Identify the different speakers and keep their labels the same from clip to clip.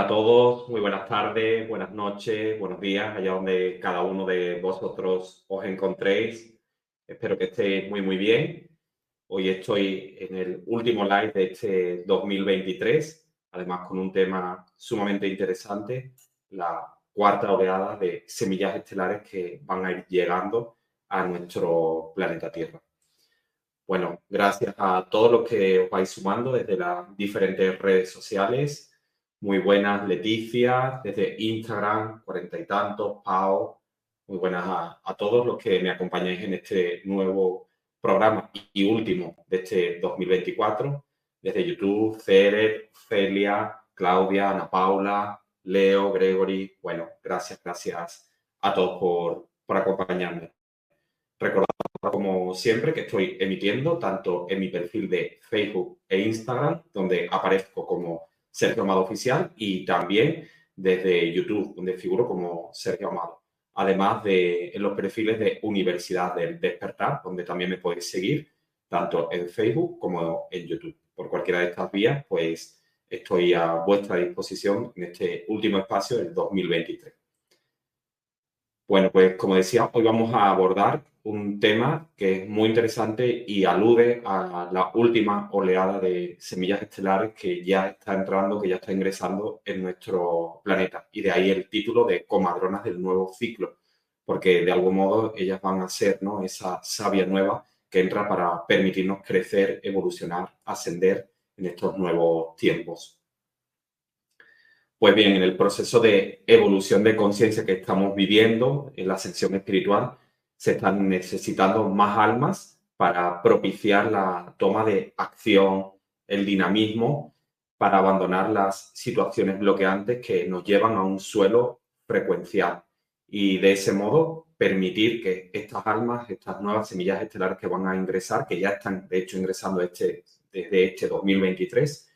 Speaker 1: Hola a todos, muy buenas tardes, buenas noches, buenos días, allá donde cada uno de vosotros os encontréis. Espero que estéis muy, muy bien. Hoy estoy en el último live de este 2023, además con un tema sumamente interesante, la cuarta oleada de semillas estelares que van a ir llegando a nuestro planeta Tierra. Bueno, gracias a todos los que os vais sumando desde las diferentes redes sociales muy buenas, Leticia, desde Instagram, cuarenta y tantos, Pau. Muy buenas a, todos los que me acompañáis en este nuevo programa y último de este 2024. Desde YouTube, Ceret, Celia, Claudia, Ana Paula, Leo, Gregory. Bueno, gracias, gracias a todos por, por acompañarme. Recordad, como siempre, que estoy emitiendo tanto en mi perfil de Facebook e Instagram, donde aparezco como Sergio Amado Oficial y también desde YouTube, donde figuro como Sergio Amado. Además de en los perfiles de Universidad del Despertar, donde también me podéis seguir, tanto en Facebook como en YouTube. Por cualquiera de estas vías, pues estoy a vuestra disposición en este último espacio del 2023. Bueno, pues como decía, hoy vamos a abordar un tema que es muy interesante y alude a la última oleada de semillas estelares que ya está entrando, que ya está ingresando en nuestro planeta. Y de ahí el título de comadronas del nuevo ciclo, porque de algún modo ellas van a ser ¿no? esa savia nueva que entra para permitirnos crecer, evolucionar, ascender en estos nuevos tiempos. Pues bien, en el proceso de evolución de conciencia que estamos viviendo, en la ascensión espiritual, se están necesitando más almas para propiciar la toma de acción, el dinamismo, para abandonar las situaciones bloqueantes que nos llevan a un suelo frecuencial. Y de ese modo permitir que estas almas, estas nuevas semillas estelares que van a ingresar, que ya están de hecho ingresando este, desde este 2023,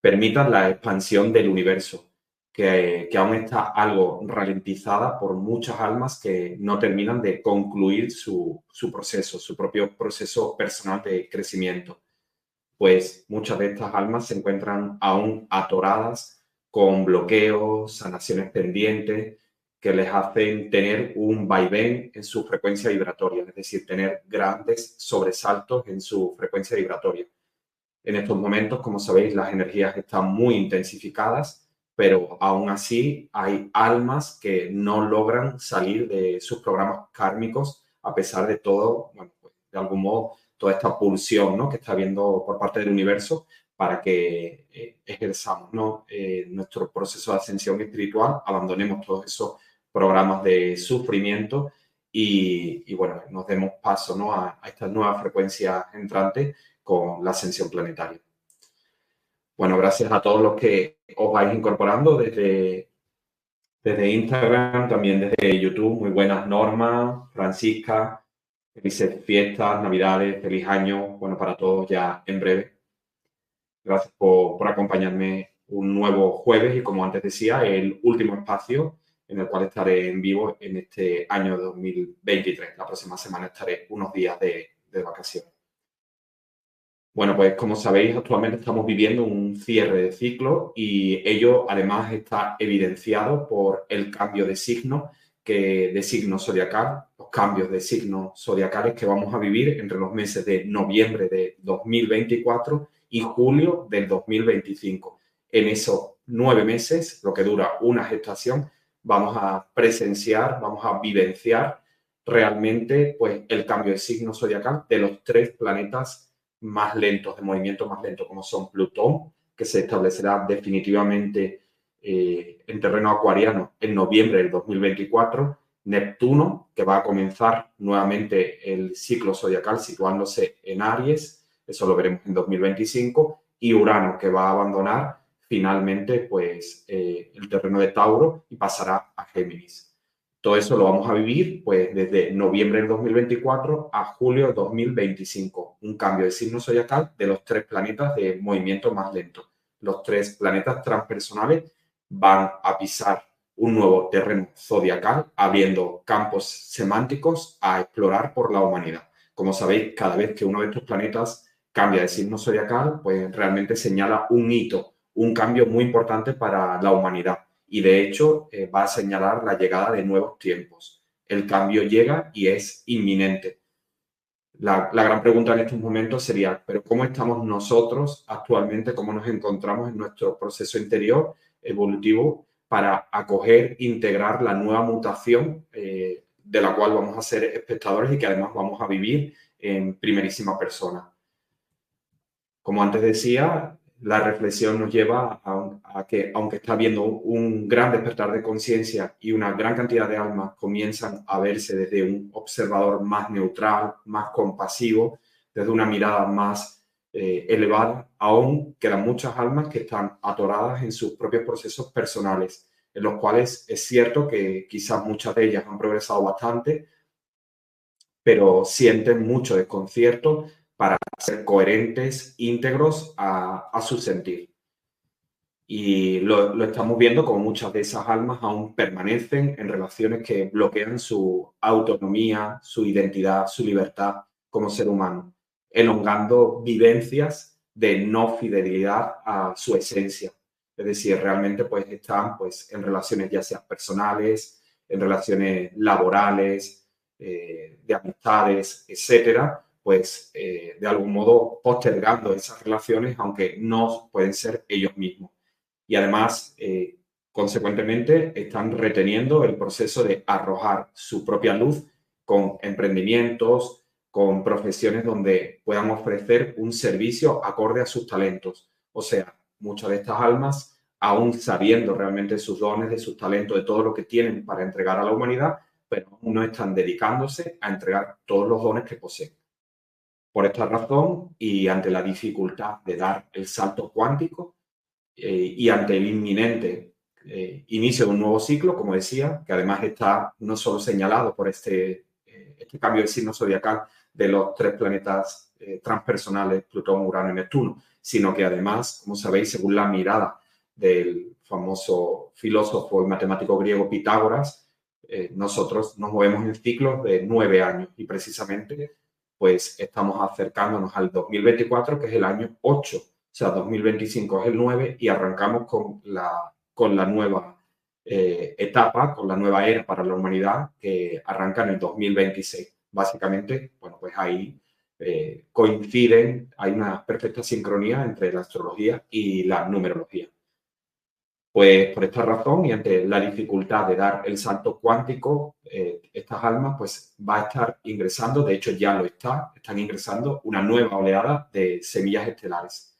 Speaker 1: permitan la expansión del universo, que, aún está algo ralentizada por muchas almas que no terminan de concluir su, su proceso, su propio proceso personal de crecimiento. Pues muchas de estas almas se encuentran aún atoradas con bloqueos, sanaciones pendientes, que les hacen tener un vaivén en su frecuencia vibratoria, es decir, tener grandes sobresaltos en su frecuencia vibratoria En estos momentos, como sabéis, las energías están muy intensificadas, pero aún así hay almas que no logran salir de sus programas kármicos a pesar de todo, bueno, pues, de algún modo, toda esta pulsión ¿no? que está habiendo por parte del universo para que eh, ejerzamos ¿no? Eh, nuestro proceso de ascensión espiritual, abandonemos todos esos programas de sufrimiento y, bueno, nos demos paso ¿no? a, a estas nuevas frecuencias entrantes con la ascensión planetaria. Bueno, gracias a todos los que os vais incorporando desde, desde Instagram, también desde YouTube. Muy buenas normas, Francisca. Felices fiestas, Navidades, feliz año. Bueno, para todos ya en breve. Gracias por, por acompañarme un nuevo jueves y como antes decía, el último espacio en el cual estaré en vivo en este año 2023. La próxima semana estaré unos días de, de vacaciones. Bueno, pues como sabéis, actualmente estamos viviendo un cierre de ciclo y ello además está evidenciado por el cambio de signo, que, de zodiacal, los cambios de signos zodiacales que vamos a vivir entre los meses de noviembre de 2024 y julio del 2025. En esos nueve meses, lo que dura una gestación, vamos a presenciar, vamos a vivenciar realmente pues, el cambio de signo zodiacal de los tres planetas más lentos, de movimiento más lento, como son Plutón, que se establecerá definitivamente eh, en terreno acuariano en noviembre del 2024, Neptuno, que va a comenzar nuevamente el ciclo zodiacal situándose en Aries, eso lo veremos en 2025, y Urano, que va a abandonar finalmente pues, eh, el terreno de Tauro y pasará a Géminis. Todo eso lo vamos a vivir pues desde noviembre del 2024 a julio del 2025. Un cambio de signo zodiacal de los tres planetas de movimiento más lento. Los tres planetas transpersonales van a pisar un nuevo terreno zodiacal, abriendo campos semánticos a explorar por la humanidad. Como sabéis, cada vez que uno de estos planetas cambia de signo zodiacal, pues realmente señala un hito, un cambio muy importante para la humanidad y de hecho eh, va a señalar la llegada de nuevos tiempos. El cambio llega y es inminente. La, gran pregunta en estos momentos sería, pero ¿cómo estamos nosotros actualmente? ¿Cómo nos encontramos en nuestro proceso interior evolutivo para acoger, integrar la nueva mutación eh, de la cual vamos a ser espectadores y que además vamos a vivir en primerísima persona? Como antes decía, la reflexión nos lleva a, que, aunque está habiendo un gran despertar de conciencia y una gran cantidad de almas comienzan a verse desde un observador más neutral, más compasivo, desde una mirada más eh, elevada, aún quedan muchas almas que están atoradas en sus propios procesos personales, en los cuales es cierto que quizás muchas de ellas han progresado bastante, pero sienten mucho desconcierto para ser coherentes, íntegros a, su sentir. Y lo, estamos viendo como muchas de esas almas aún permanecen en relaciones que bloquean su autonomía, su identidad, su libertad como ser humano, elongando vivencias de no fidelidad a su esencia. Es decir, realmente pues están pues, en relaciones ya sea personales, en relaciones laborales, eh, de amistades, etcétera, pues eh, de algún modo postergando esas relaciones, aunque no pueden ser ellos mismos. Y además, eh, consecuentemente, están reteniendo el proceso de arrojar su propia luz con emprendimientos, con profesiones donde puedan ofrecer un servicio acorde a sus talentos. O sea, muchas de estas almas, aún sabiendo realmente sus dones, de sus talentos, de todo lo que tienen para entregar a la humanidad, pero no están dedicándose a entregar todos los dones que poseen. Por esta razón y ante la dificultad de dar el salto cuántico eh, y ante el inminente eh, inicio de un nuevo ciclo, como decía, que además está no solo señalado por este, eh, este cambio de signo zodiacal de los tres planetas transpersonales, Plutón, Urano y Neptuno, sino que además, como sabéis, según la mirada del famoso filósofo y matemático griego Pitágoras, nosotros nos movemos en ciclos de nueve años y precisamente pues estamos acercándonos al 2024, que es el año 8. O sea, 2025 es el 9 y arrancamos con la, con la nueva eh, etapa, con la nueva era para la humanidad que arranca en el 2026. Básicamente, bueno, pues ahí eh, coinciden, hay una perfecta sincronía entre la astrología y la numerología. Pues por esta razón y ante la dificultad de dar el salto cuántico, eh, estas almas pues va a estar ingresando, de hecho ya lo está, están ingresando una nueva oleada de semillas estelares.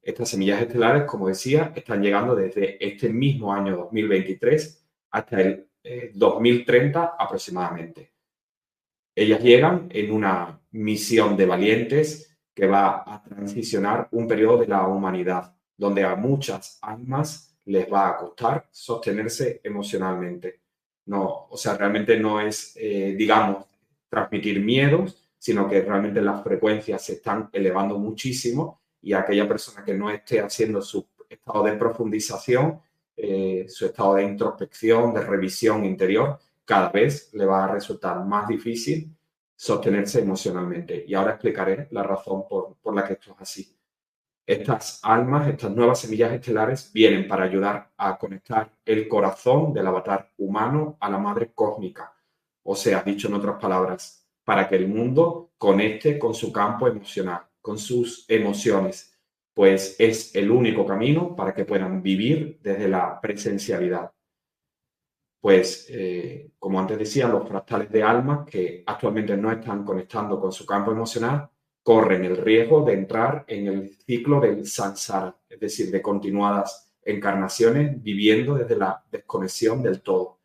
Speaker 1: Estas semillas estelares, como decía, están llegando desde este mismo año 2023 hasta el 2030 eh, aproximadamente. Ellas llegan en una misión de valientes que va a transicionar un periodo de la humanidad, donde a muchas almas les va a costar sostenerse emocionalmente. No, o sea, realmente no es, eh, digamos, transmitir miedos, sino que realmente las frecuencias se están elevando muchísimo y aquella persona que no esté haciendo su estado de profundización, eh, su estado de introspección, de revisión interior, cada vez le va a resultar más difícil sostenerse emocionalmente. Y ahora explicaré la razón por, por la que esto es así. Estas almas, estas nuevas semillas estelares, vienen para ayudar a conectar el corazón del avatar humano a la madre cósmica. O sea, dicho en otras palabras, para que el mundo conecte con su campo emocional, con sus emociones, pues es el único camino para que puedan vivir desde la presencialidad. Pues, eh, como antes decía, los fractales de almas que actualmente no están conectando con su campo emocional corren el riesgo de entrar en el ciclo del samsara, es decir, de continuadas encarnaciones viviendo desde la desconexión del todo,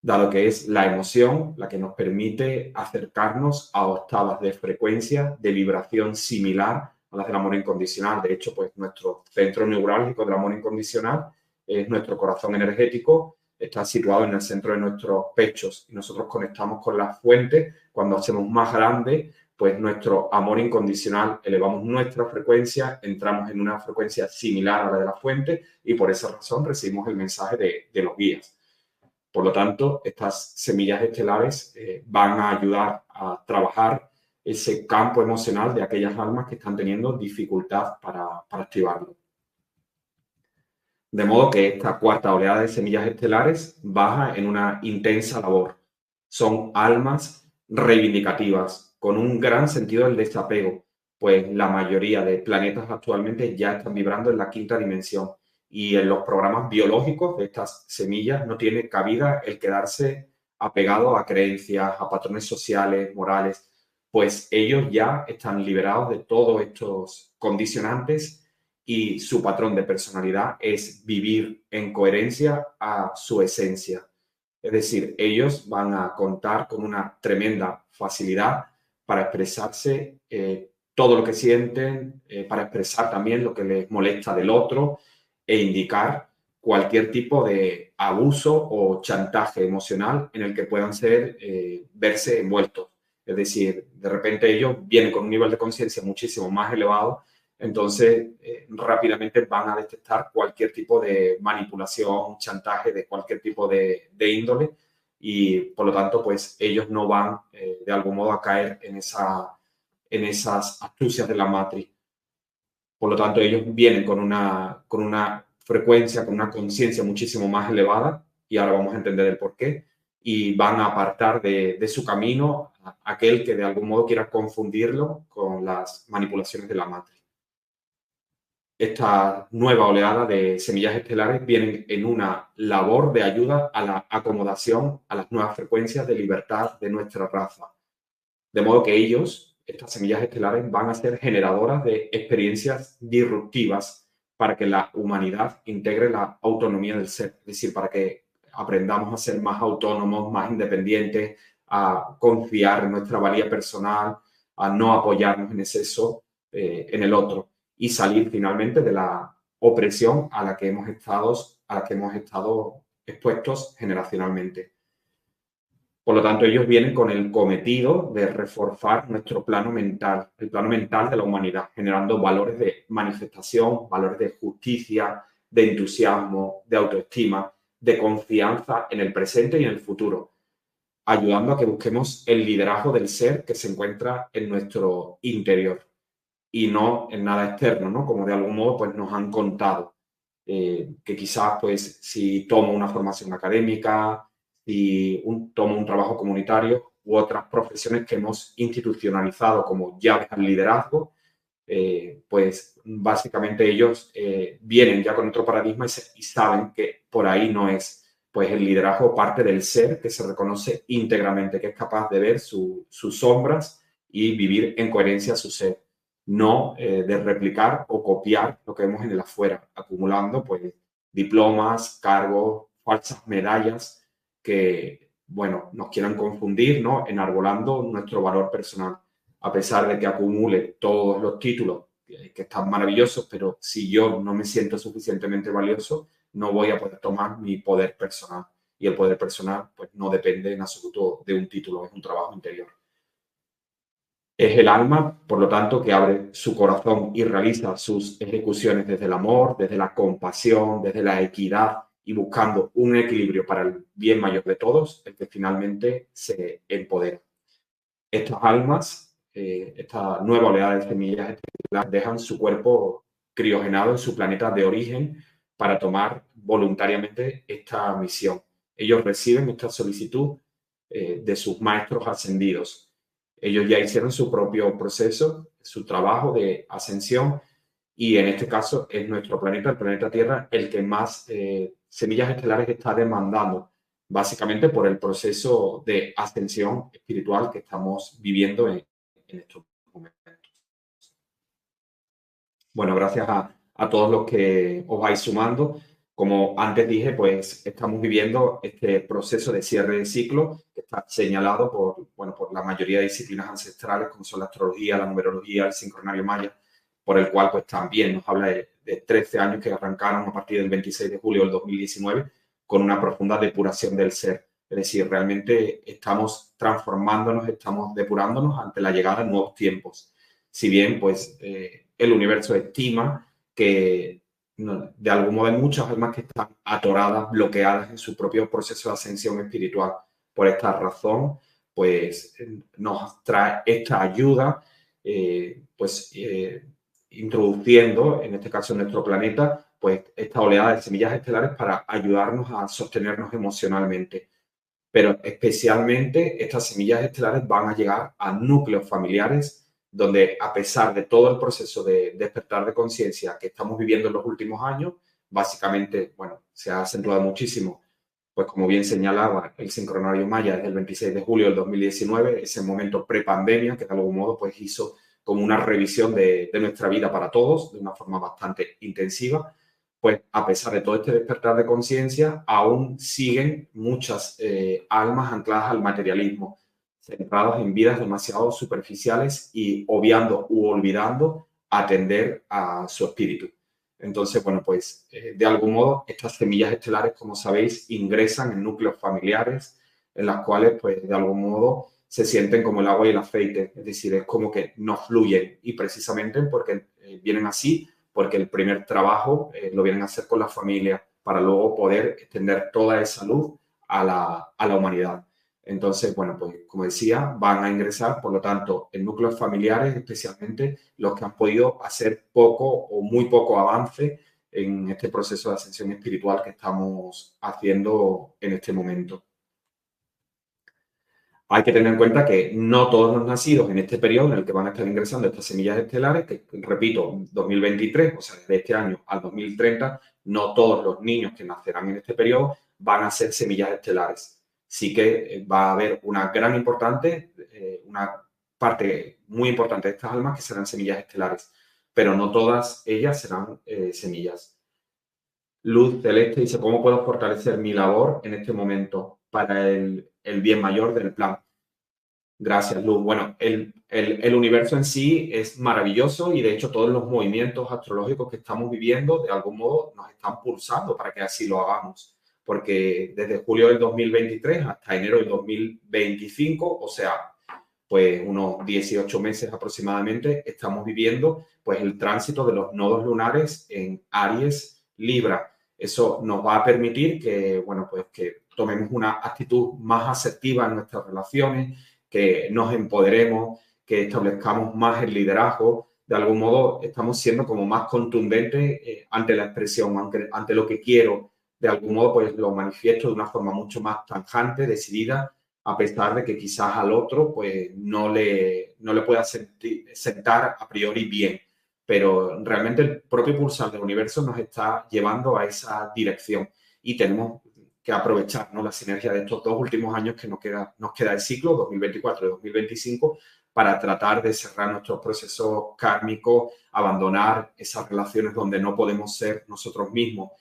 Speaker 1: dado que es la emoción la que nos permite acercarnos a octavas de frecuencia, de vibración similar a las del amor incondicional. De hecho, pues nuestro centro neurálgico del amor incondicional es nuestro corazón energético, está situado en el centro de nuestros pechos y nosotros conectamos con la fuente cuando hacemos más grande pues nuestro amor incondicional, elevamos nuestra frecuencia, entramos en una frecuencia similar a la de la fuente y por esa razón recibimos el mensaje de, los guías. Por lo tanto, estas semillas estelares eh, van a ayudar a trabajar ese campo emocional de aquellas almas que están teniendo dificultad para, para activarlo. De modo que esta cuarta oleada de semillas estelares baja en una intensa labor. Son almas reivindicativas, con un gran sentido del desapego, pues la mayoría de planetas actualmente ya están vibrando en la quinta dimensión y en los programas biológicos de estas semillas no tiene cabida el quedarse apegado a creencias, a patrones sociales, morales, pues ellos ya están liberados de todos estos condicionantes y su patrón de personalidad es vivir en coherencia a su esencia. Es decir, ellos van a contar con una tremenda facilidad para expresarse eh, todo lo que sienten, eh, para expresar también lo que les molesta del otro e indicar cualquier tipo de abuso o chantaje emocional en el que puedan ser, eh, verse envueltos. Es decir, de repente ellos vienen con un nivel de conciencia muchísimo más elevado, entonces rápidamente van a detectar cualquier tipo de manipulación, chantaje de cualquier tipo de, de índole y por lo tanto, pues ellos no van eh, de algún modo a caer en, esa, en esas astucias de la matriz. Por lo tanto, ellos vienen con una, con una frecuencia, con una conciencia muchísimo más elevada y ahora vamos a entender el por qué y van a apartar de, de su camino aquel que de algún modo quiera confundirlo con las manipulaciones de la matriz esta nueva oleada de semillas estelares vienen en una labor de ayuda a la acomodación a las nuevas frecuencias de libertad de nuestra raza. De modo que ellos, estas semillas estelares, van a ser generadoras de experiencias disruptivas para que la humanidad integre la autonomía del ser, es decir, para que aprendamos a ser más autónomos, más independientes, a confiar en nuestra valía personal, a no apoyarnos en exceso eh, en el otro y salir finalmente de la opresión a la que hemos estado, a la que hemos estado expuestos generacionalmente. Por lo tanto, ellos vienen con el cometido de reforzar nuestro plano mental, el plano mental de la humanidad, generando valores de manifestación, valores de justicia, de entusiasmo, de autoestima, de confianza en el presente y en el futuro, ayudando a que busquemos el liderazgo del ser que se encuentra en nuestro interior y no en nada externo, ¿no? Como de algún modo pues nos han contado eh, que quizás pues si tomo una formación académica, si tomo un trabajo comunitario, u otras profesiones que hemos institucionalizado como llaves al liderazgo, eh, pues básicamente ellos eh, vienen ya con otro paradigma y, saben que por ahí no es pues el liderazgo parte del ser que se reconoce íntegramente, que es capaz de ver sus sombras y vivir en coherencia su ser, no eh, de replicar o copiar lo que vemos en el afuera, acumulando pues diplomas, cargos, falsas medallas que, bueno, nos quieran confundir, ¿no? Enarbolando nuestro valor personal, a pesar de que acumule todos los títulos que están maravillosos, pero si yo no me siento suficientemente valioso, no voy a poder tomar mi poder personal. Y el poder personal pues, no depende en absoluto de un título, es un trabajo interior. Es el alma, por lo tanto, que abre su corazón y realiza sus ejecuciones desde el amor, desde la compasión, desde la equidad y buscando un equilibrio para el bien mayor de todos, el que finalmente se empodera. Estas almas, eh, esta nueva oleada de semillas dejan su cuerpo criogenado en su planeta de origen para tomar voluntariamente esta misión. Ellos reciben esta solicitud eh, de sus maestros ascendidos. Ellos ya hicieron su propio proceso, su trabajo de ascensión y en este caso es nuestro planeta, el planeta Tierra, el que más eh, semillas estelares está demandando, básicamente por el proceso de ascensión espiritual que estamos viviendo en, estos momentos. Bueno, gracias a todos los que os vais sumando. Como antes dije, pues estamos viviendo este proceso de cierre de ciclo que está señalado por, bueno, por la mayoría de disciplinas ancestrales, como son la astrología, la numerología, el sincronario maya, por el cual pues también nos habla de, 13 años que arrancaron a partir del 26 de julio del 2019 con una profunda depuración del ser. Es decir, realmente estamos transformándonos, estamos depurándonos ante la llegada de nuevos tiempos. Si bien pues eh, el universo estima que de algún modo hay muchas almas que están atoradas, bloqueadas en su propio proceso de ascensión espiritual. Por esta razón, pues nos trae esta ayuda, eh, pues eh, introduciendo, en este caso en nuestro planeta, pues esta oleada de semillas estelares para ayudarnos a sostenernos emocionalmente. Pero especialmente estas semillas estelares van a llegar a núcleos familiares donde a pesar de todo el proceso de despertar de conciencia que estamos viviendo en los últimos años, básicamente, bueno, se ha acentuado muchísimo, pues como bien señalaba el sincronario Maya desde el 26 de julio del 2019, ese momento pre-pandemia que de algún modo pues hizo como una revisión de, nuestra vida para todos de una forma bastante intensiva, pues a pesar de todo este despertar de conciencia, aún siguen muchas eh, almas ancladas al materialismo, centrados en vidas demasiado superficiales y obviando u olvidando atender a su espíritu. Entonces, bueno, pues eh, de algún modo estas semillas estelares, como sabéis, ingresan en núcleos familiares en las cuales, pues de algún modo se sienten como el agua y el aceite, es decir, es como que no fluyen y precisamente porque eh, vienen así, porque el primer trabajo eh, lo vienen a hacer con la familia para luego poder extender toda esa luz a la, a la humanidad. Entonces, bueno, pues como decía, van a ingresar, por lo tanto, en núcleos familiares, especialmente los que han podido hacer poco o muy poco avance en este proceso de ascensión espiritual que estamos haciendo en este momento. Hay que tener en cuenta que no todos los nacidos en este periodo en el que van a estar ingresando estas semillas estelares, que repito, 2023, o sea, desde este año al 2030, no todos los niños que nacerán en este periodo van a ser semillas estelares sí que eh, va a haber una gran importante, eh, una parte muy importante de estas almas que serán semillas estelares, pero no todas ellas serán eh, semillas. Luz Celeste dice, ¿cómo puedo fortalecer mi labor en este momento para el, bien mayor del plan? Gracias, Luz. Bueno, el, el, universo en sí es maravilloso y de hecho todos los movimientos astrológicos que estamos viviendo de algún modo nos están pulsando para que así lo hagamos porque desde julio del 2023 hasta enero del 2025, o sea, pues unos 18 meses aproximadamente, estamos viviendo pues el tránsito de los nodos lunares en Aries Libra. Eso nos va a permitir que, bueno, pues que tomemos una actitud más asertiva en nuestras relaciones, que nos empoderemos, que establezcamos más el liderazgo. De algún modo estamos siendo como más contundentes eh, ante la expresión, ante, ante lo que quiero, de algún modo pues lo manifiesto de una forma mucho más tanjante, decidida a pesar de que quizás al otro pues no le, no le pueda sentar a priori bien. Pero realmente el propio pulsar del universo nos está llevando a esa dirección y tenemos que aprovechar ¿no? la sinergia de estos dos últimos años que nos queda, nos queda el ciclo 2024 y 2025 para tratar de cerrar nuestros procesos kármicos, abandonar esas relaciones donde no podemos ser nosotros mismos,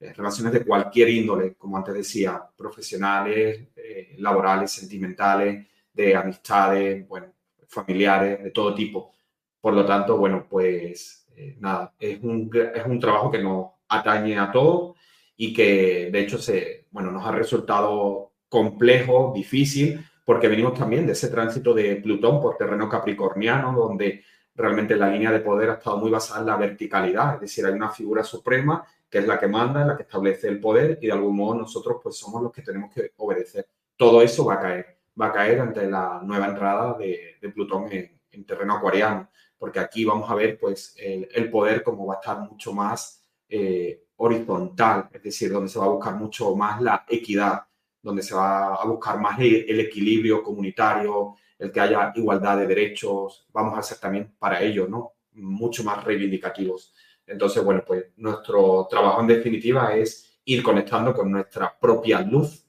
Speaker 1: relaciones de cualquier índole, como antes decía, profesionales, eh, laborales, sentimentales, de amistades, bueno, familiares, de todo tipo. Por lo tanto, bueno, pues eh, nada, es un, es un trabajo que nos atañe a todos y que de hecho se, bueno, nos ha resultado complejo, difícil, porque venimos también de ese tránsito de Plutón por terreno capricorniano, donde realmente la línea de poder ha estado muy basada en la verticalidad, es decir, hay una figura suprema que es la que manda, la que establece el poder y de algún modo nosotros pues somos los que tenemos que obedecer. Todo eso va a caer, va a caer ante la nueva entrada de, Plutón en, terreno acuariano, porque aquí vamos a ver pues el, poder como va a estar mucho más eh, horizontal, es decir, donde se va a buscar mucho más la equidad, donde se va a buscar más el, equilibrio comunitario, el que haya igualdad de derechos, vamos a ser también para ello, ¿no? Mucho más reivindicativos. Entonces, bueno, pues nuestro trabajo en definitiva es ir conectando con nuestra propia luz,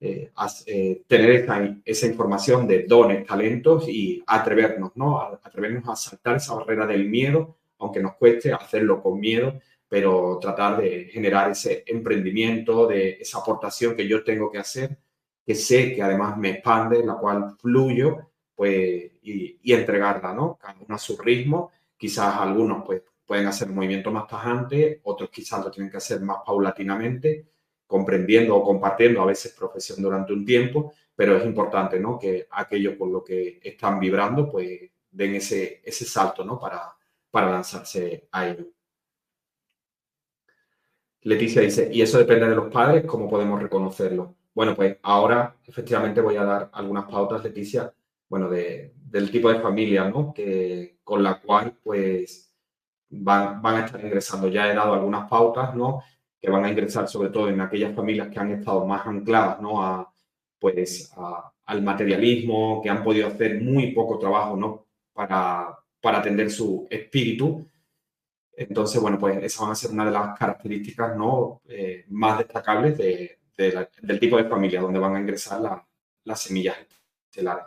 Speaker 1: eh, eh, tener esa, esa, información de dones, talentos y atrevernos, ¿no? atrevernos a saltar esa barrera del miedo, aunque nos cueste hacerlo con miedo, pero tratar de generar ese emprendimiento, de esa aportación que yo tengo que hacer, que sé que además me expande, la cual fluyo, pues, y, y entregarla, ¿no? Cada uno a su ritmo, quizás algunos, pues, pueden hacer un movimiento más tajante, otros quizás lo tienen que hacer más paulatinamente, comprendiendo o compartiendo a veces profesión durante un tiempo, pero es importante ¿no? que aquellos por lo que están vibrando pues den ese, ese salto ¿no? para, para lanzarse a ello. Leticia dice, ¿y eso depende de los padres? ¿Cómo podemos reconocerlo? Bueno, pues ahora efectivamente voy a dar algunas pautas, Leticia, bueno, de, del tipo de familia, ¿no? Que, con la cual, pues, van, van a estar ingresando. Ya he dado algunas pautas, ¿no? Que van a ingresar sobre todo en aquellas familias que han estado más ancladas, ¿no? A, pues, al materialismo, que han podido hacer muy poco trabajo, ¿no? Para, para atender su espíritu entonces, bueno, pues esas van a ser una de las características ¿no? Eh, más destacables de, del tipo de familia donde van a ingresar las semillas estelares.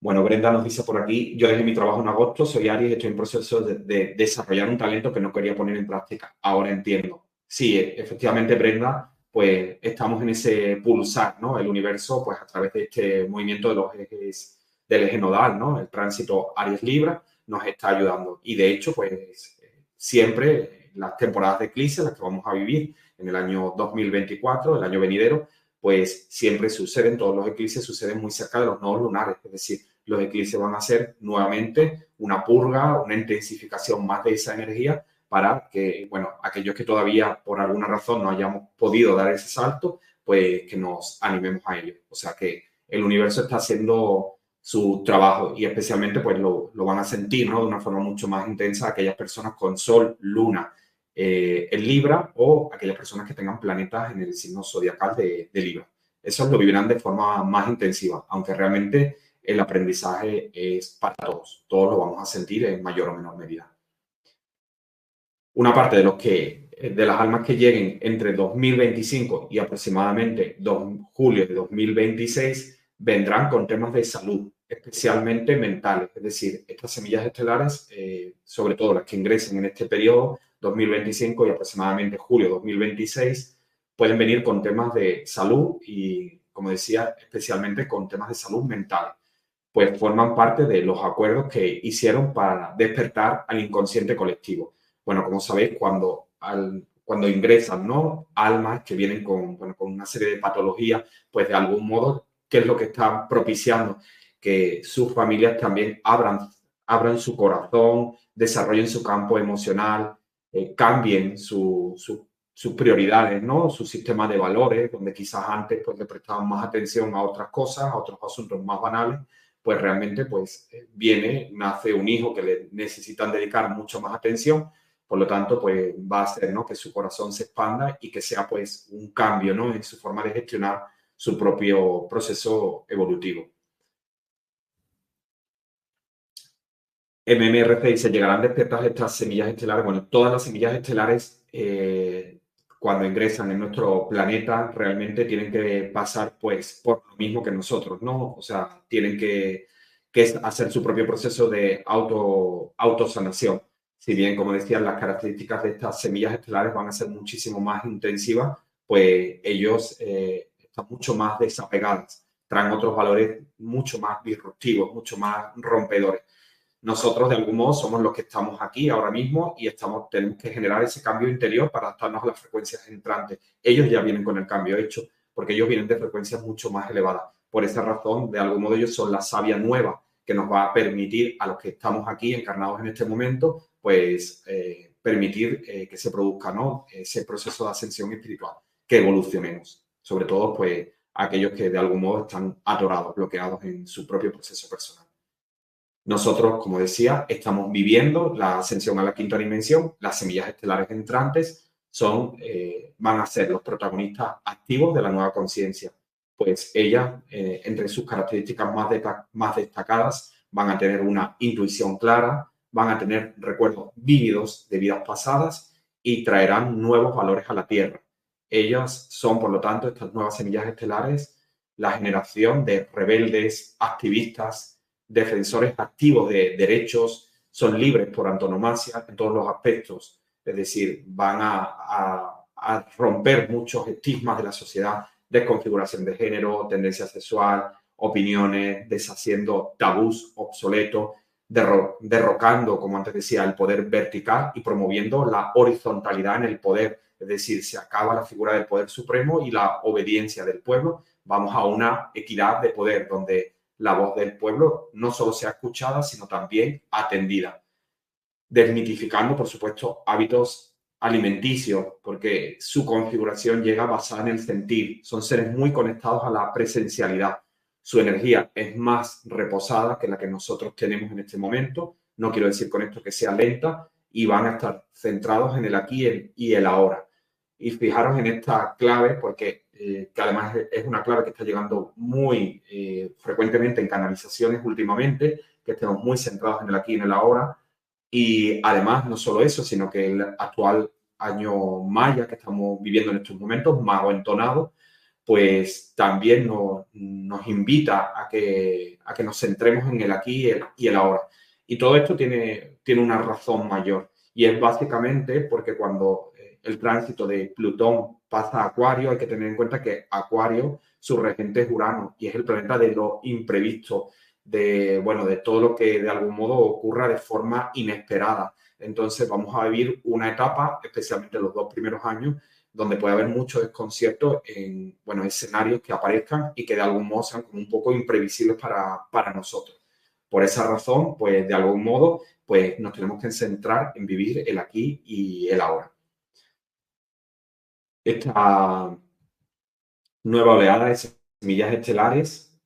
Speaker 1: Bueno, Brenda nos dice por aquí, yo dejé mi trabajo en agosto, soy Aries, estoy en proceso de, desarrollar un talento que no quería poner en práctica. Ahora entiendo. Sí, efectivamente, Brenda, pues estamos en ese pulsar, ¿no? El universo, pues a través de este movimiento de los ejes del eje nodal, ¿no? El tránsito Aries-Libra, nos está ayudando. Y de hecho, pues siempre las temporadas de eclipse, las que vamos a vivir en el año 2024, el año venidero, pues siempre suceden, todos los eclipses suceden muy cerca de los nodos lunares, es decir, los eclipses van a ser nuevamente una purga, una intensificación más de esa energía para que, bueno, aquellos que todavía por alguna razón no hayamos podido dar ese salto, pues que nos animemos a ello. O sea que el universo está haciendo su trabajo y especialmente pues lo, lo, van a sentir ¿no? de una forma mucho más intensa aquellas personas con Sol, Luna eh, en Libra o aquellas personas que tengan planetas en el signo zodiacal de, Libra. Eso lo vivirán de forma más intensiva, aunque realmente el aprendizaje es para todos. Todos lo vamos a sentir en mayor o menor medida. Una parte de los que de las almas que lleguen entre 2025 y aproximadamente 2, julio de 2026 vendrán con temas de salud, especialmente mentales. Es decir, estas semillas estelares, eh, sobre todo las que ingresen en este periodo 2025 y aproximadamente julio 2026, pueden venir con temas de salud y, como decía, especialmente con temas de salud mental. Pues forman parte de los acuerdos que hicieron para despertar al inconsciente colectivo. Bueno, como sabéis, cuando, cuando ingresan ¿no? almas que vienen con, con una serie de patologías, pues de algún modo, ¿qué es lo que está propiciando? que sus familias también abran, abran su corazón, desarrollen su campo emocional, eh, cambien sus prioridades, ¿no? Su sistema de valores, donde quizás antes pues, le prestaban más atención a otras cosas, a otros asuntos más banales, pues realmente pues eh, viene, nace un hijo que le necesitan dedicar mucho más atención, por lo tanto pues va a hacer, ¿no? Que su corazón se expanda y que sea pues un cambio, ¿no? En su forma de gestionar su propio proceso evolutivo. MMRC dice, ¿llegarán despiertas estas semillas estelares? Bueno, todas las semillas estelares, eh, cuando ingresan en nuestro planeta, realmente tienen que pasar pues por lo mismo que nosotros, ¿no? O sea, tienen que, hacer su propio proceso de auto, autosanación. Si bien, como decían, las características de estas semillas estelares van a ser muchísimo más intensivas, pues ellos eh, están mucho más desapegados, traen otros valores mucho más disruptivos, mucho más rompedores nosotros de algún modo somos los que estamos aquí ahora mismo y estamos, tenemos que generar ese cambio interior para adaptarnos a las frecuencias entrantes. Ellos ya vienen con el cambio hecho porque ellos vienen de frecuencias mucho más elevadas. Por esa razón, de algún modo, ellos son la savia nueva que nos va a permitir a los que estamos aquí encarnados en este momento, pues eh, permitir eh, que se produzca ¿no? ese proceso de ascensión espiritual, que evolucionemos, sobre todo pues aquellos que de algún modo están atorados, bloqueados en su propio proceso personal. Nosotros, como decía, estamos viviendo la ascensión a la quinta dimensión. Las semillas estelares entrantes son, eh, van a ser los protagonistas activos de la nueva conciencia. Pues ellas, eh, entre sus características más, más destacadas, van a tener una intuición clara, van a tener recuerdos vívidos de vidas pasadas y traerán nuevos valores a la Tierra. Ellas son, por lo tanto, estas nuevas semillas estelares, la generación de rebeldes, activistas, defensores activos de derechos, son libres por antonomasia en todos los aspectos, es decir, van a, romper muchos estigmas de la sociedad, desconfiguración de género, tendencia sexual, opiniones, deshaciendo tabús obsoletos, derrocando, como antes decía, el poder vertical y promoviendo la horizontalidad en el poder. Es decir, se acaba la figura del poder supremo y la obediencia del pueblo. Vamos a una equidad de poder donde la voz del pueblo no solo sea escuchada, sino también atendida. Desmitificando, por supuesto, hábitos alimenticios, porque su configuración llega basada en el sentir. Son seres muy conectados a la presencialidad. Su energía es más reposada que la que nosotros tenemos en este momento. No quiero decir con esto que sea lenta y van a estar centrados en el aquí y el ahora. Y fijaros en esta clave porque eh, que además es una clave que está llegando muy eh, frecuentemente en canalizaciones últimamente, que estemos muy centrados en el aquí y en el ahora. Y además, no solo eso, sino que el actual año maya que estamos viviendo en estos momentos, mago entonado, pues también nos, nos invita a que, a que nos centremos en el aquí y el, y el ahora. Y todo esto tiene, tiene una razón mayor. Y es básicamente porque cuando el tránsito de Plutón pasa Acuario, hay que tener en cuenta que Acuario, su regente es Urano y es el planeta de lo imprevisto, de, bueno, de todo lo que de algún modo ocurra de forma inesperada. Entonces vamos a vivir una etapa, especialmente los dos primeros años, donde puede haber mucho desconcierto en bueno, escenarios que aparezcan y que de algún modo sean como un poco imprevisibles para, para nosotros. Por esa razón, pues de algún modo, pues nos tenemos que centrar en vivir el aquí y el ahora esta nueva oleada de semillas estelares.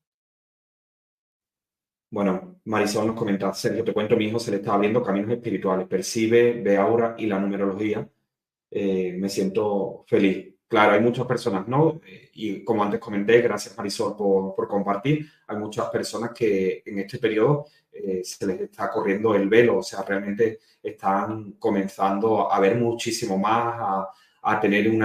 Speaker 1: Bueno, Marisol nos comenta, Sergio, te cuento, mi hijo se le está abriendo caminos espirituales, percibe, ve aura y la numerología. Eh, me siento feliz. Claro, hay muchas personas, ¿no? Eh, y como antes comenté, gracias Marisol por, compartir, hay muchas personas que en este periodo eh, se les está corriendo el velo, o sea, realmente están comenzando a ver muchísimo más, a, a tener un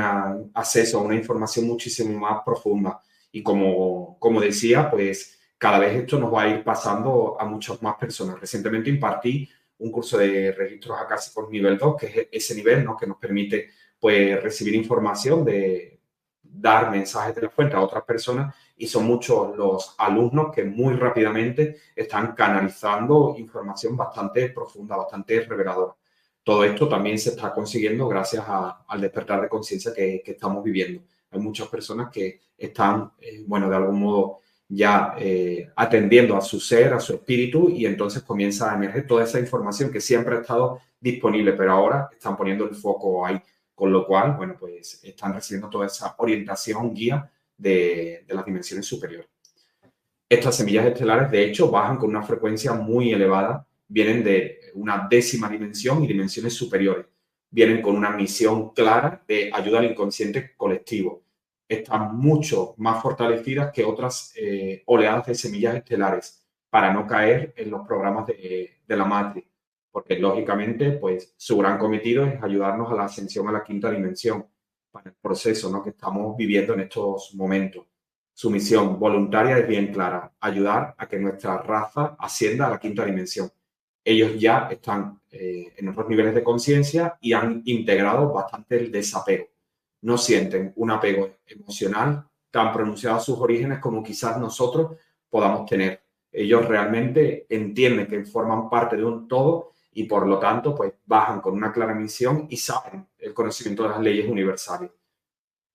Speaker 1: acceso a una información muchísimo más profunda. Y como, como decía, pues cada vez esto nos va a ir pasando a muchas más personas. Recientemente impartí un curso de registros acásicos nivel 2, que es ese nivel ¿no? que nos permite pues, recibir información, de dar mensajes de la fuente a otras personas y son muchos los alumnos que muy rápidamente están canalizando información bastante profunda, bastante reveladora todo esto también se está consiguiendo gracias al despertar de conciencia que, estamos viviendo. Hay muchas personas que están, eh, bueno, de algún modo ya eh, atendiendo a su ser, a su espíritu, y entonces comienza a emerger toda esa información que siempre ha estado disponible, pero ahora están poniendo el foco ahí, con lo cual, bueno, pues están recibiendo toda esa orientación, guía de, de las dimensiones superiores. Estas semillas estelares, de hecho, bajan con una frecuencia muy elevada vienen de una décima dimensión y dimensiones superiores. Vienen con una misión clara de ayuda al inconsciente colectivo. están mucho más fortalecidas que otras eh, oleadas de semillas estelares para no caer en los programas de, de la matriz, porque lógicamente pues su gran cometido es ayudarnos a la ascensión a la quinta dimensión para el proceso ¿no? que estamos viviendo en estos momentos. Su misión voluntaria es bien clara, ayudar a que nuestra raza ascienda a la quinta dimensión. Ellos ya están eh, en otros niveles de conciencia y han integrado bastante el desapego. No sienten un apego emocional tan pronunciado a sus orígenes como quizás nosotros podamos tener. Ellos realmente entienden que forman parte de un todo y por lo tanto pues bajan con una clara misión y saben el conocimiento de las leyes universales.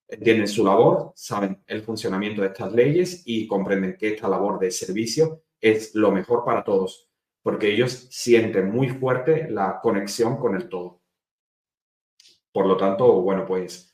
Speaker 1: Entienden su labor, saben el funcionamiento de estas leyes y comprenden que esta labor de servicio es lo mejor para todos, porque ellos sienten muy fuerte la conexión con el todo. Por lo tanto, bueno, pues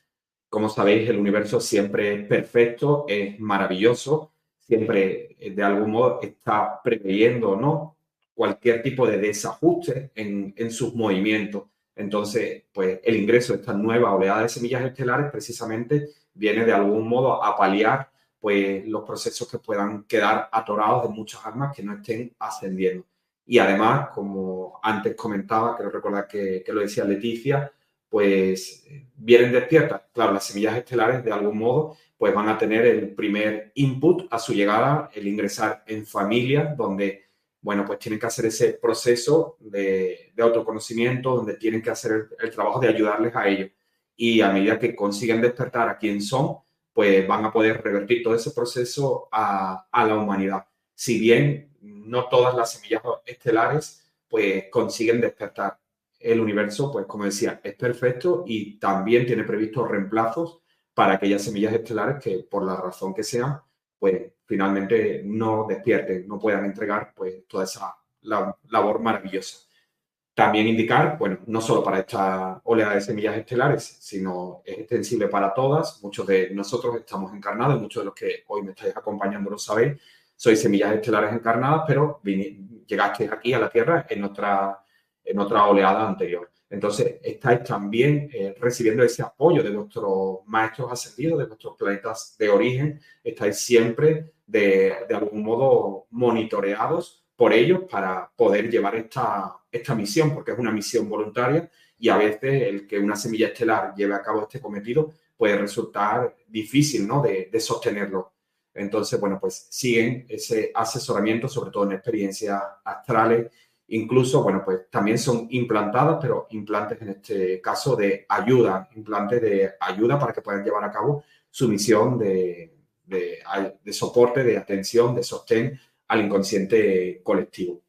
Speaker 1: como sabéis, el universo siempre es perfecto, es maravilloso, siempre eh, de algún modo está preveyendo, ¿no? cualquier tipo de desajuste en, en sus movimientos. Entonces, pues el ingreso de esta nueva oleada de semillas estelares precisamente viene de algún modo a paliar pues los procesos que puedan quedar atorados de muchas armas que no estén ascendiendo. Y además, como antes comentaba, quiero recordar que, que lo decía Leticia, pues vienen despiertas. Claro, las semillas estelares de algún modo pues van a tener el primer input a su llegada, el ingresar en familia, donde bueno, pues tienen que hacer ese proceso de, autoconocimiento, donde tienen que hacer el, trabajo de ayudarles a ellos. Y a medida que consiguen despertar a quién son, pues van a poder revertir todo ese proceso a, la humanidad. Si bien no todas las semillas estelares, pues consiguen despertar. El universo, pues como decía, es perfecto y también tiene previstos reemplazos para aquellas semillas estelares que por la razón que sean, pues finalmente no despierten, no puedan entregar pues toda esa labor maravillosa. También indicar, bueno, no solo para esta oleada de semillas estelares, sino es extensible para todas. Muchos de nosotros estamos encarnados, muchos de los que hoy me estáis acompañando lo sabéis, sois semillas estelares encarnadas, pero llegasteis aquí a la Tierra en otra, en otra oleada anterior. Entonces, estáis también eh, recibiendo ese apoyo de vuestros maestros ascendidos, de vuestros planetas de origen. Estáis siempre, de, algún modo, monitoreados por ellos para poder llevar esta, esta misión, porque es una misión voluntaria y a veces el que una semilla estelar lleve a cabo este cometido puede resultar difícil ¿no? de, de sostenerlo. Entonces, bueno, pues siguen ese asesoramiento, sobre todo en experiencias astrales Incluso, bueno, pues también son implantadas, pero implantes en este caso de ayuda, implantes de ayuda para que puedan llevar a cabo su misión de, de, soporte, de atención, de sostén al inconsciente colectivo.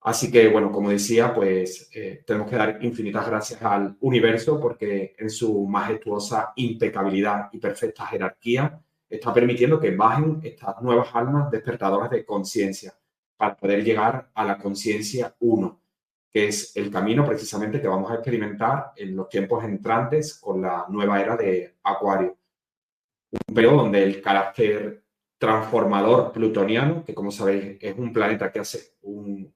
Speaker 1: Así que, bueno, como decía, pues eh, tenemos que dar infinitas gracias al universo porque en su majestuosa impecabilidad y perfecta jerarquía está permitiendo que bajen estas nuevas almas despertadoras de conciencia para poder llegar a la conciencia uno, que es el camino precisamente que vamos a experimentar en los tiempos entrantes con la nueva era de Acuario. Un periodo donde el carácter transformador plutoniano, que como sabéis es un planeta que hace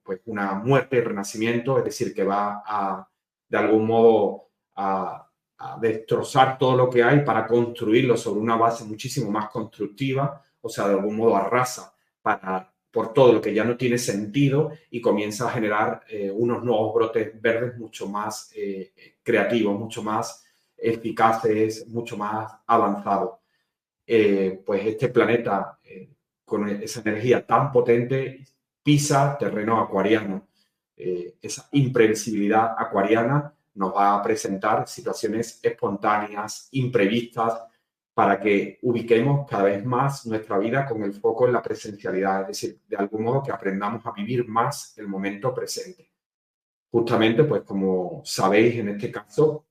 Speaker 1: pues una muerte y renacimiento, es decir, que va a, de algún modo, a, a destrozar todo lo que hay para construirlo sobre una base muchísimo más constructiva, o sea, de algún modo arrasa para por todo lo que ya no tiene sentido y comienza a generar eh, unos nuevos brotes verdes mucho más eh, creativos, mucho más eficaces, mucho más avanzados. Eh, pues este planeta con esa energía tan potente pisa terreno acuariano. esa imprevisibilidad acuariana nos va a presentar situaciones espontáneas, imprevistas, para que ubiquemos cada vez más nuestra vida con el foco en la presencialidad, es decir, de algún modo que aprendamos a vivir más el momento presente. Justamente, pues como sabéis en este caso,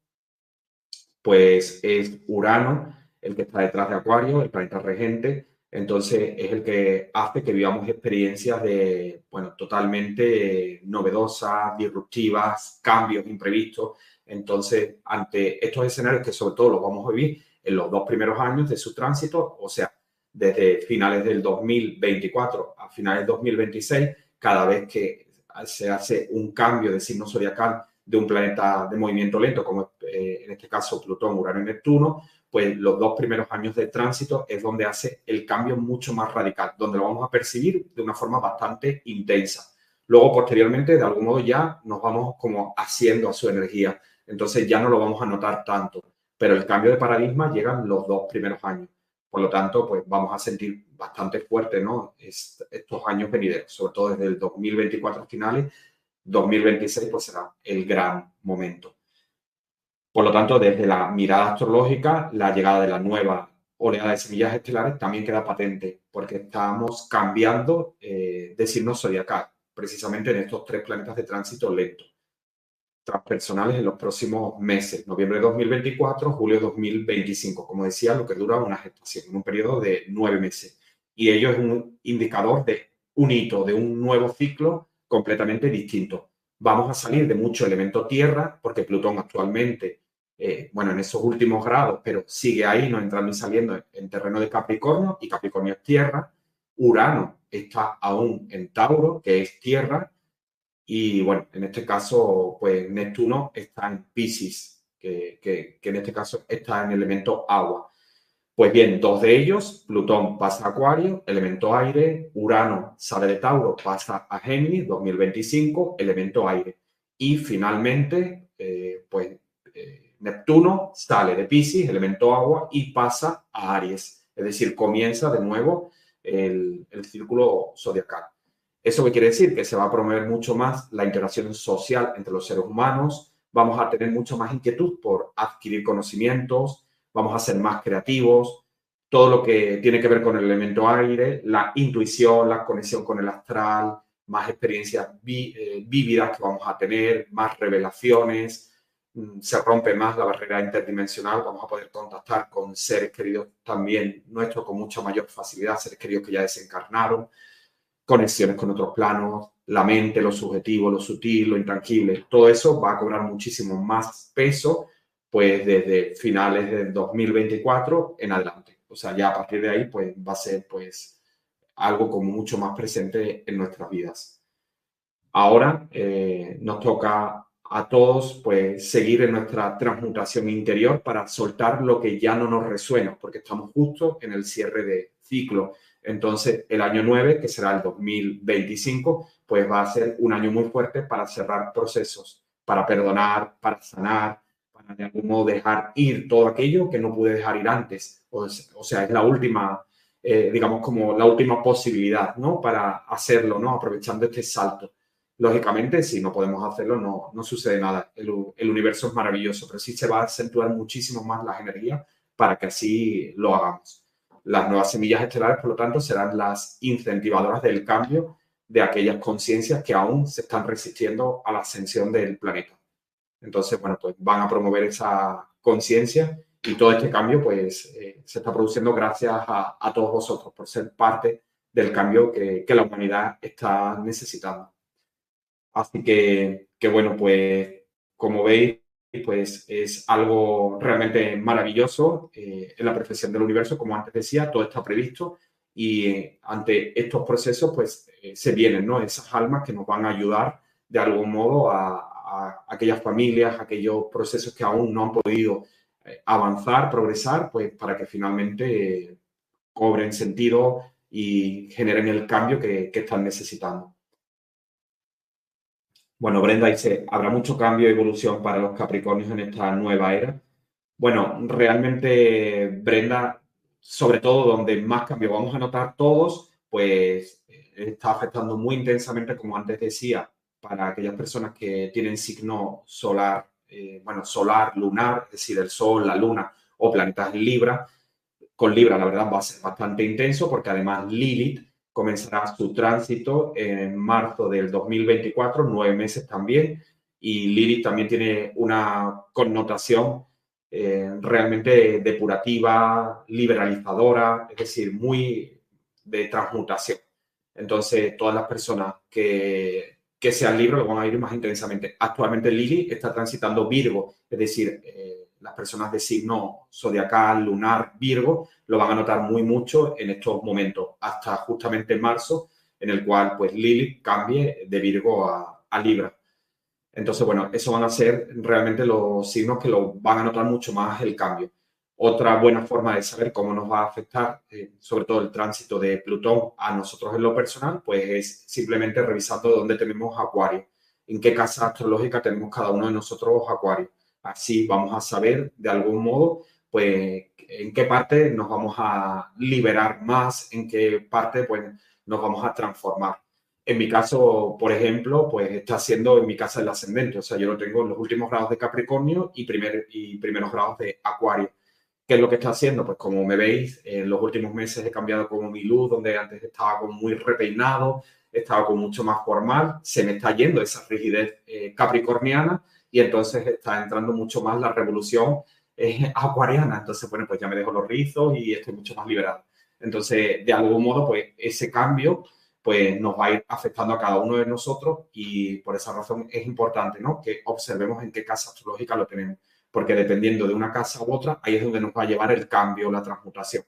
Speaker 1: pues es Urano el que está detrás de Acuario, el planeta regente, entonces es el que hace que vivamos experiencias de, bueno, totalmente novedosas, disruptivas, cambios imprevistos. Entonces, ante estos escenarios que sobre todo los vamos a vivir en los dos primeros años de su tránsito, o sea, desde finales del 2024 a finales del 2026, cada vez que se hace un cambio de signo zodiacal de un planeta de movimiento lento, como eh, en este caso Plutón, Urano y Neptuno, pues los dos primeros años de tránsito es donde hace el cambio mucho más radical, donde lo vamos a percibir de una forma bastante intensa. Luego, posteriormente, de algún modo ya nos vamos como haciendo a su energía, entonces ya no lo vamos a notar tanto, pero el cambio de paradigma llega en los dos primeros años. Por lo tanto, pues vamos a sentir bastante fuerte ¿no? estos años venideros, sobre todo desde el 2024 finales, 2026 pues será el gran momento. Por lo tanto, desde la mirada astrológica, la llegada de la nueva oleada de semillas estelares también queda patente, porque estamos cambiando eh, de signo zodiacal, precisamente en estos tres planetas de tránsito lento, transpersonales en los próximos meses, noviembre de 2024, julio de 2025, como decía, lo que dura una gestación, en un periodo de nueve meses. Y ello es un indicador de un hito, de un nuevo ciclo completamente distinto vamos a salir de mucho elemento tierra, porque Plutón actualmente, eh, bueno, en esos últimos grados, pero sigue ahí, no entrando y saliendo en terreno de Capricornio, y Capricornio es tierra. Urano está aún en Tauro, que es tierra. Y bueno, en este caso, pues Neptuno está en Pisces, que, que en este caso está en elemento agua. Pues bien, dos de ellos, Plutón pasa a Acuario, elemento aire, Urano sale de Tauro, pasa a Géminis, 2025, elemento aire. Y finalmente, eh, pues eh, Neptuno sale de Pisces, elemento agua, y pasa a Aries. Es decir, comienza de nuevo el, el círculo zodiacal. ¿Eso qué quiere decir? Que se va a promover mucho más la interacción social entre los seres humanos, vamos a tener mucho más inquietud por adquirir conocimientos, vamos a ser más creativos, todo lo que tiene que ver con el elemento aire, la intuición, la conexión con el astral, más experiencias eh, vívidas que vamos a tener, más revelaciones, mm, se rompe más la barrera interdimensional, vamos a poder contactar con seres queridos también nuestros con mucha mayor facilidad, seres queridos que ya desencarnaron, conexiones con otros planos, la mente, lo subjetivo, lo sutil, lo intangible, todo eso va a cobrar muchísimo más peso pues desde finales del 2024 en adelante. O sea, ya a partir de ahí, pues va a ser pues algo como mucho más presente en nuestras vidas. Ahora eh, nos toca a todos pues seguir en nuestra transmutación interior para soltar lo que ya no nos resuena, porque estamos justo en el cierre de ciclo. Entonces, el año 9, que será el 2025, pues va a ser un año muy fuerte para cerrar procesos, para perdonar, para sanar, de algún modo dejar ir todo aquello que no pude dejar ir antes. O, sea, es la última, eh, digamos, como la última posibilidad, ¿no? Para hacerlo, ¿no? Aprovechando este salto. Lógicamente, si no podemos hacerlo, no, no sucede nada. El, el universo es maravilloso, pero sí se va a acentuar muchísimo más las energías para que así lo hagamos. Las nuevas semillas estelares, por lo tanto, serán las incentivadoras del cambio de aquellas conciencias que aún se están resistiendo a la ascensión del planeta. Entonces, bueno, pues van a promover esa conciencia y todo este cambio pues eh, se está produciendo gracias a, todos vosotros por ser parte del cambio que, la humanidad está necesitando. Así que, que, bueno, pues como veis, pues es algo realmente maravilloso eh, en la perfección del universo, como antes decía, todo está previsto y eh, ante estos procesos pues se vienen, ¿no? Esas almas que nos van a ayudar de algún modo a, a aquellas familias, aquellos procesos que aún no han podido eh, avanzar, progresar, pues para que finalmente cobren sentido y generen el cambio que, están necesitando. Bueno, Brenda dice, ¿habrá mucho cambio y evolución para los Capricornios en esta nueva era? Bueno, realmente, Brenda, sobre todo donde más cambio vamos a notar todos, pues eh, está afectando muy intensamente, como antes decía, para aquellas personas que tienen signo solar, eh, bueno, solar, lunar, es decir, el Sol, la Luna o planetas Libra. Con Libra, la verdad, va a ser bastante intenso porque además Lilith comenzará su tránsito en marzo del 2024, nueve meses también, y Lilith también tiene una connotación eh, realmente depurativa, liberalizadora, es decir, muy de transmutación. Entonces, todas las personas que que sea el libro lo van a ir más intensamente. Actualmente Lili está transitando Virgo, es decir, eh, las personas de signo zodiacal, lunar, Virgo, lo van a notar muy mucho en estos momentos, hasta justamente marzo, en el cual pues Lili cambie de Virgo a, Libra. Entonces, bueno, eso van a ser realmente los signos que lo van a notar mucho más el cambio. Otra buena forma de saber cómo nos va a afectar, eh, sobre todo el tránsito de Plutón a nosotros en lo personal, pues es simplemente revisando dónde tenemos Acuario, en qué casa astrológica tenemos cada uno de nosotros Acuario. Así vamos a saber de algún modo, pues, en qué parte nos vamos a liberar más, en qué parte, pues, nos vamos a transformar. En mi caso, por ejemplo, pues está siendo en mi casa el ascendente, o sea, yo lo tengo en los últimos grados de Capricornio y, primer, y primeros grados de Acuario. ¿Qué es lo que está haciendo? Pues como me veis, en los últimos meses he cambiado como mi luz, donde antes estaba como muy repeinado, estaba como mucho más formal, se me está yendo esa rigidez eh, capricorniana y entonces está entrando mucho más la revolución eh, acuariana. Entonces, bueno, pues ya me dejo los rizos y estoy mucho más liberado. Entonces, de algún modo, pues ese cambio pues nos va a ir afectando a cada uno de nosotros y por esa razón es importante, ¿no? Que observemos en qué casa astrológica lo tenemos porque dependiendo de una casa u otra, ahí es donde nos va a llevar el cambio, la transmutación.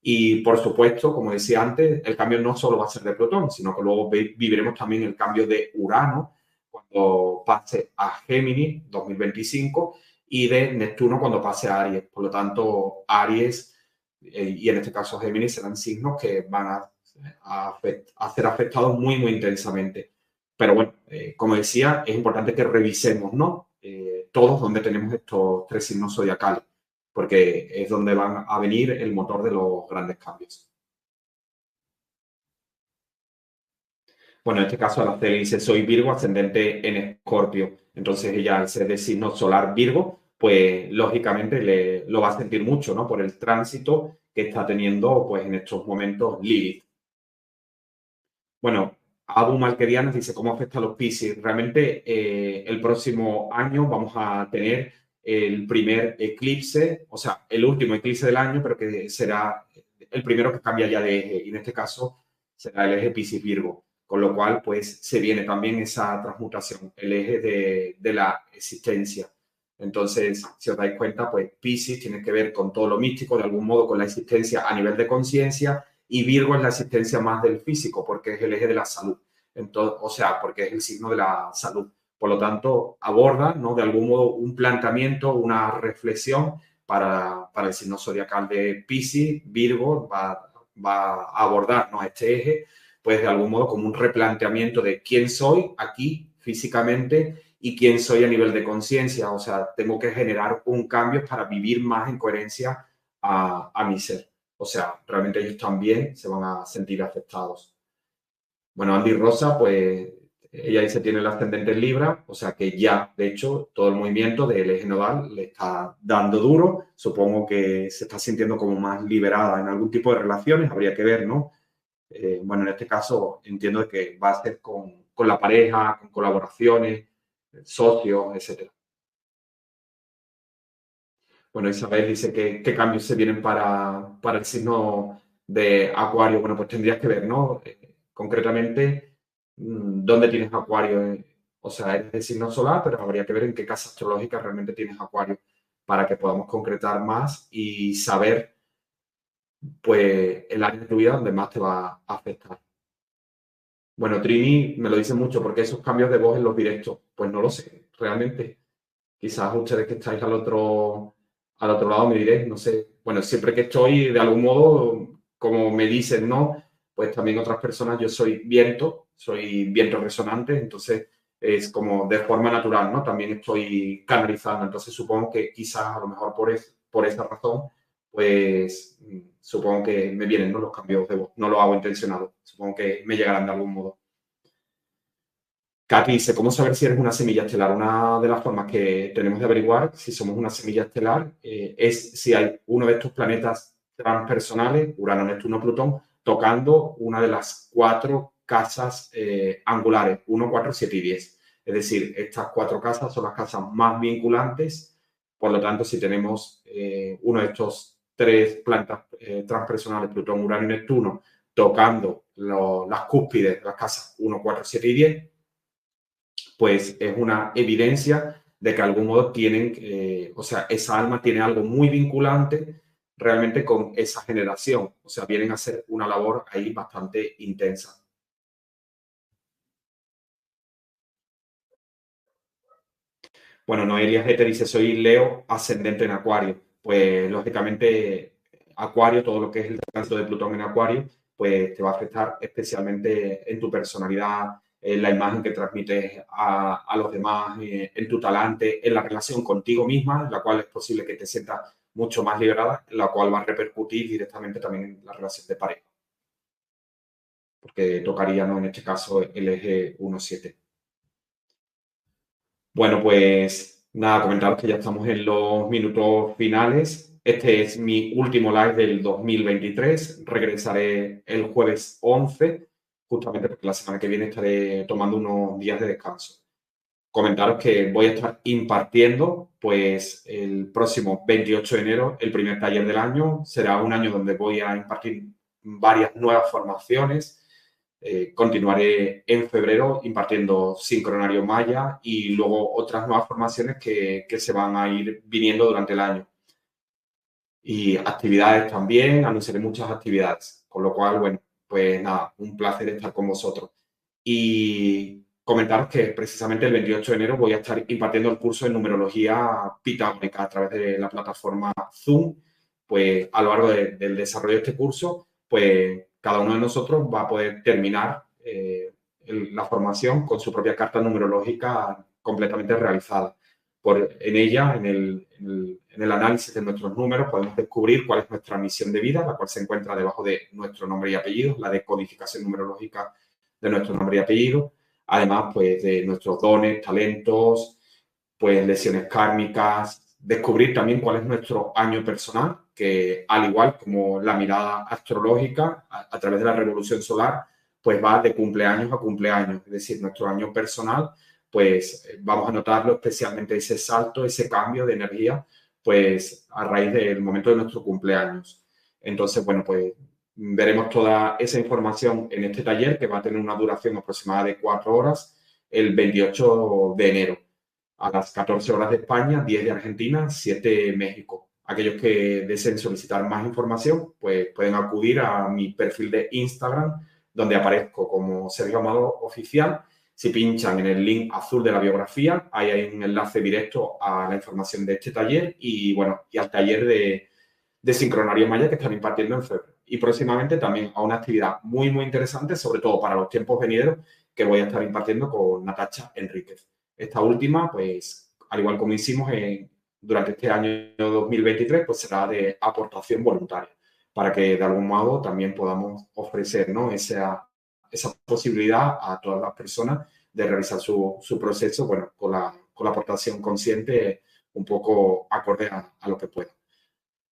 Speaker 1: Y por supuesto, como decía antes, el cambio no solo va a ser de Plutón, sino que luego viviremos también el cambio de Urano cuando pase a Géminis 2025 y de Neptuno cuando pase a Aries. Por lo tanto, Aries eh, y en este caso Géminis serán signos que van a, a, ser afectados muy, muy intensamente. Pero bueno, eh, como decía, es importante que revisemos, ¿no? Eh, todos donde tenemos estos tres signos zodiacales, porque es donde van a venir el motor de los grandes cambios. Bueno, en este caso la dice, soy Virgo, ascendente en Escorpio. Entonces ella, al ser de signo solar Virgo, pues lógicamente le, lo va a sentir mucho, ¿no? Por el tránsito que está teniendo, pues en estos momentos Lilith. Bueno, Abu Malquerianas dice cómo afecta a los Pisces. Realmente eh, el próximo año vamos a tener el primer eclipse, o sea, el último eclipse del año, pero que será el primero que cambia ya de eje. Y en este caso será el eje Pisces-Virgo. Con lo cual, pues se viene también esa transmutación, el eje de, de la existencia. Entonces, si os dais cuenta, pues Pisces tiene que ver con todo lo místico, de algún modo con la existencia a nivel de conciencia y Virgo es la existencia más del físico porque es el eje de la salud. Entonces, o sea, porque es el signo de la salud. Por lo tanto, aborda, ¿no? De algún modo, un planteamiento, una reflexión para, para el signo zodiacal de Pisces, Virgo, va, va a abordar, ¿no? Este eje, pues de algún modo como un replanteamiento de quién soy aquí físicamente y quién soy a nivel de conciencia. O sea, tengo que generar un cambio para vivir más en coherencia a, a mi ser. O sea, realmente ellos también se van a sentir afectados. Bueno, Andy Rosa, pues ella dice tiene el ascendente en Libra, o sea que ya, de hecho, todo el movimiento del eje nodal le está dando duro. Supongo que se está sintiendo como más liberada en algún tipo de relaciones, habría que ver, ¿no? Eh, bueno, en este caso entiendo que va a ser con, con la pareja, con colaboraciones, socios, etcétera. Bueno, Isabel dice que qué cambios se vienen para, para el signo de Acuario. Bueno, pues tendrías que ver, ¿no? Eh, concretamente, mm, dónde tienes Acuario. O sea, es el signo solar, pero habría que ver en qué casa astrológica realmente tienes Acuario para que podamos concretar más y saber, pues, el área de tu vida donde más te va a afectar. Bueno, Trini me lo dice mucho porque esos cambios de voz en los directos, pues no lo sé, realmente. Quizás ustedes que estáis al otro al otro lado me diré, no sé, bueno, siempre que estoy de algún modo, como me dicen, ¿no? Pues también otras personas, yo soy viento, soy viento resonante, entonces es como de forma natural, ¿no? También estoy canalizando, entonces supongo que quizás a lo mejor por, es, por esa razón, pues mm, supongo que me vienen ¿no? los cambios de voz, no lo hago intencionado, supongo que me llegarán de algún modo. Katy dice, ¿cómo saber si eres una semilla estelar? Una de las formas que tenemos de averiguar si somos una semilla estelar eh, es si hay uno de estos planetas transpersonales, Urano, Neptuno, Plutón, tocando una de las cuatro casas eh, angulares, 1, 4, 7 y 10. Es decir, estas cuatro casas son las casas más vinculantes. Por lo tanto, si tenemos eh, uno de estos tres planetas transpersonales, Plutón, Urano y Neptuno, tocando las cúspides las casas 1, 4, 7 y 10, pues es una evidencia de que de algún modo tienen, eh, o sea, esa alma tiene algo muy vinculante realmente con esa generación. O sea, vienen a hacer una labor ahí bastante intensa. Bueno, Noelia te dice, soy Leo ascendente en Acuario. pues lógicamente Acuario, todo lo que es el tránsito de Plutón en Acuario, pues te va a afectar especialmente en tu personalidad, en la imagen que transmites a, los demás, eh, en tu talante, en la relación contigo misma, en la cual es posible que te sientas mucho más liberada, la cual va a repercutir directamente también en la relación de pareja. Porque tocaría, ¿no? En este caso, el eje 1-7. Bueno, pues nada, comentaros que ya estamos en los minutos finales. Este es mi último live del 2023. Regresaré el jueves 11 justamente porque la semana que viene estaré tomando unos días de descanso. Comentaros que voy a estar impartiendo, pues el próximo 28 de enero, el primer taller del año. Será un año donde voy a impartir varias nuevas formaciones. Eh, continuaré en febrero impartiendo sincronario maya y luego otras nuevas formaciones que, que se van a ir viniendo durante el año. Y actividades también, anunciaré muchas actividades. Con lo cual, bueno, pues nada, un placer estar con vosotros. Y comentaros que precisamente el 28 de enero voy a estar impartiendo el curso de numerología pitagórica a través de la plataforma Zoom. Pues a lo largo del desarrollo de este curso, pues cada uno de nosotros va a poder terminar eh, la formación con su propia carta numerológica completamente realizada. En ella, en el, en el, análisis de nuestros números, podemos descubrir cuál es nuestra misión de vida, la cual se encuentra debajo de nuestro nombre y apellido, la decodificación numerológica de nuestro nombre y apellido, además pues de nuestros dones, talentos, pues lesiones kármicas, descubrir también cuál es nuestro año personal, que al igual como la mirada astrológica a, a través de la revolución solar, pues va de cumpleaños a cumpleaños, es decir, nuestro año personal pues eh, vamos a notarlo especialmente ese salto, ese cambio de energía, pues a raíz del momento de nuestro cumpleaños. Entonces, bueno, pues veremos toda esa información en este taller que va a tener una duración aproximada de cuatro horas el 28 de enero a las 14 horas de España, 10 de Argentina, 7 de México. Aquellos que deseen solicitar más información, pues pueden acudir a mi perfil de Instagram, donde aparezco como Sergio Amado Oficial si pinchan en el link azul de la biografía, ahí hay un enlace directo a la información de este taller y, bueno, y al taller de, de sincronario maya que están impartiendo en febrero. Y próximamente también a una actividad muy, muy interesante, sobre todo para los tiempos venideros, que voy a estar impartiendo con Natacha Enríquez. Esta última, pues, al igual como hicimos durante este año 2023, pues será de aportación voluntaria, para que de algún modo también podamos ofrecer ¿no? esa, esa posibilidad a todas las personas de realizar su, su proceso, bueno, con la, con la, aportación consciente un poco acorde a, lo que pueda.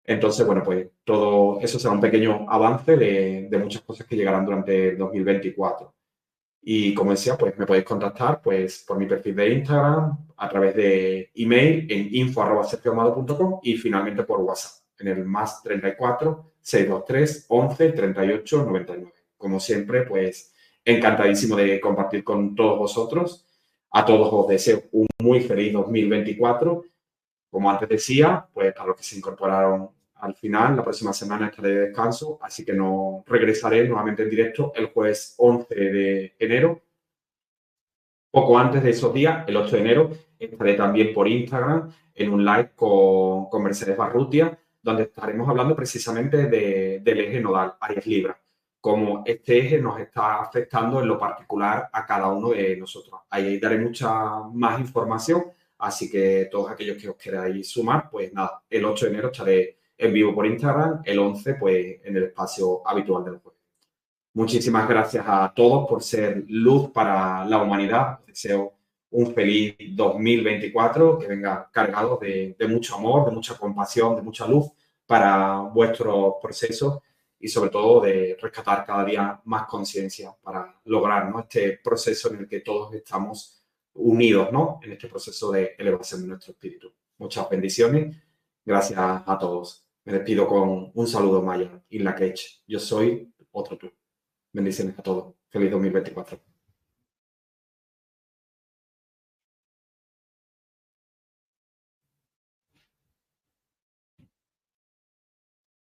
Speaker 1: Entonces, bueno, pues todo eso será un pequeño avance de, de, muchas cosas que llegarán durante el 2024. Y como decía, pues me podéis contactar pues, por mi perfil de Instagram, a través de email en info.sergioamado.com y finalmente por WhatsApp en el más 34 623 11 38 99. Como siempre, pues encantadísimo de compartir con todos vosotros. A todos os deseo un muy feliz 2024. Como antes decía, pues para los que se incorporaron al final, la próxima semana estaré de descanso, así que no regresaré nuevamente en directo el jueves 11 de enero. Poco antes de esos días, el 8 de enero, estaré también por Instagram en un live con, Mercedes Barrutia, donde estaremos hablando precisamente de, del eje nodal, Aries Libra cómo este eje nos está afectando en lo particular a cada uno de nosotros. Ahí daré mucha más información, así que todos aquellos que os queráis sumar, pues nada, el 8 de enero estaré en vivo por Instagram, el 11 pues en el espacio habitual del jueves. Muchísimas gracias a todos por ser luz para la humanidad. deseo un feliz 2024 que venga cargado de, de mucho amor, de mucha compasión, de mucha luz para vuestros procesos y sobre todo de rescatar cada día más conciencia para lograr ¿no? este proceso en el que todos estamos unidos ¿no? en este proceso de elevación de nuestro espíritu. Muchas bendiciones. Gracias a todos. Me despido con un saludo maya, In la Yo soy otro tú. Bendiciones a todos. Feliz 2024.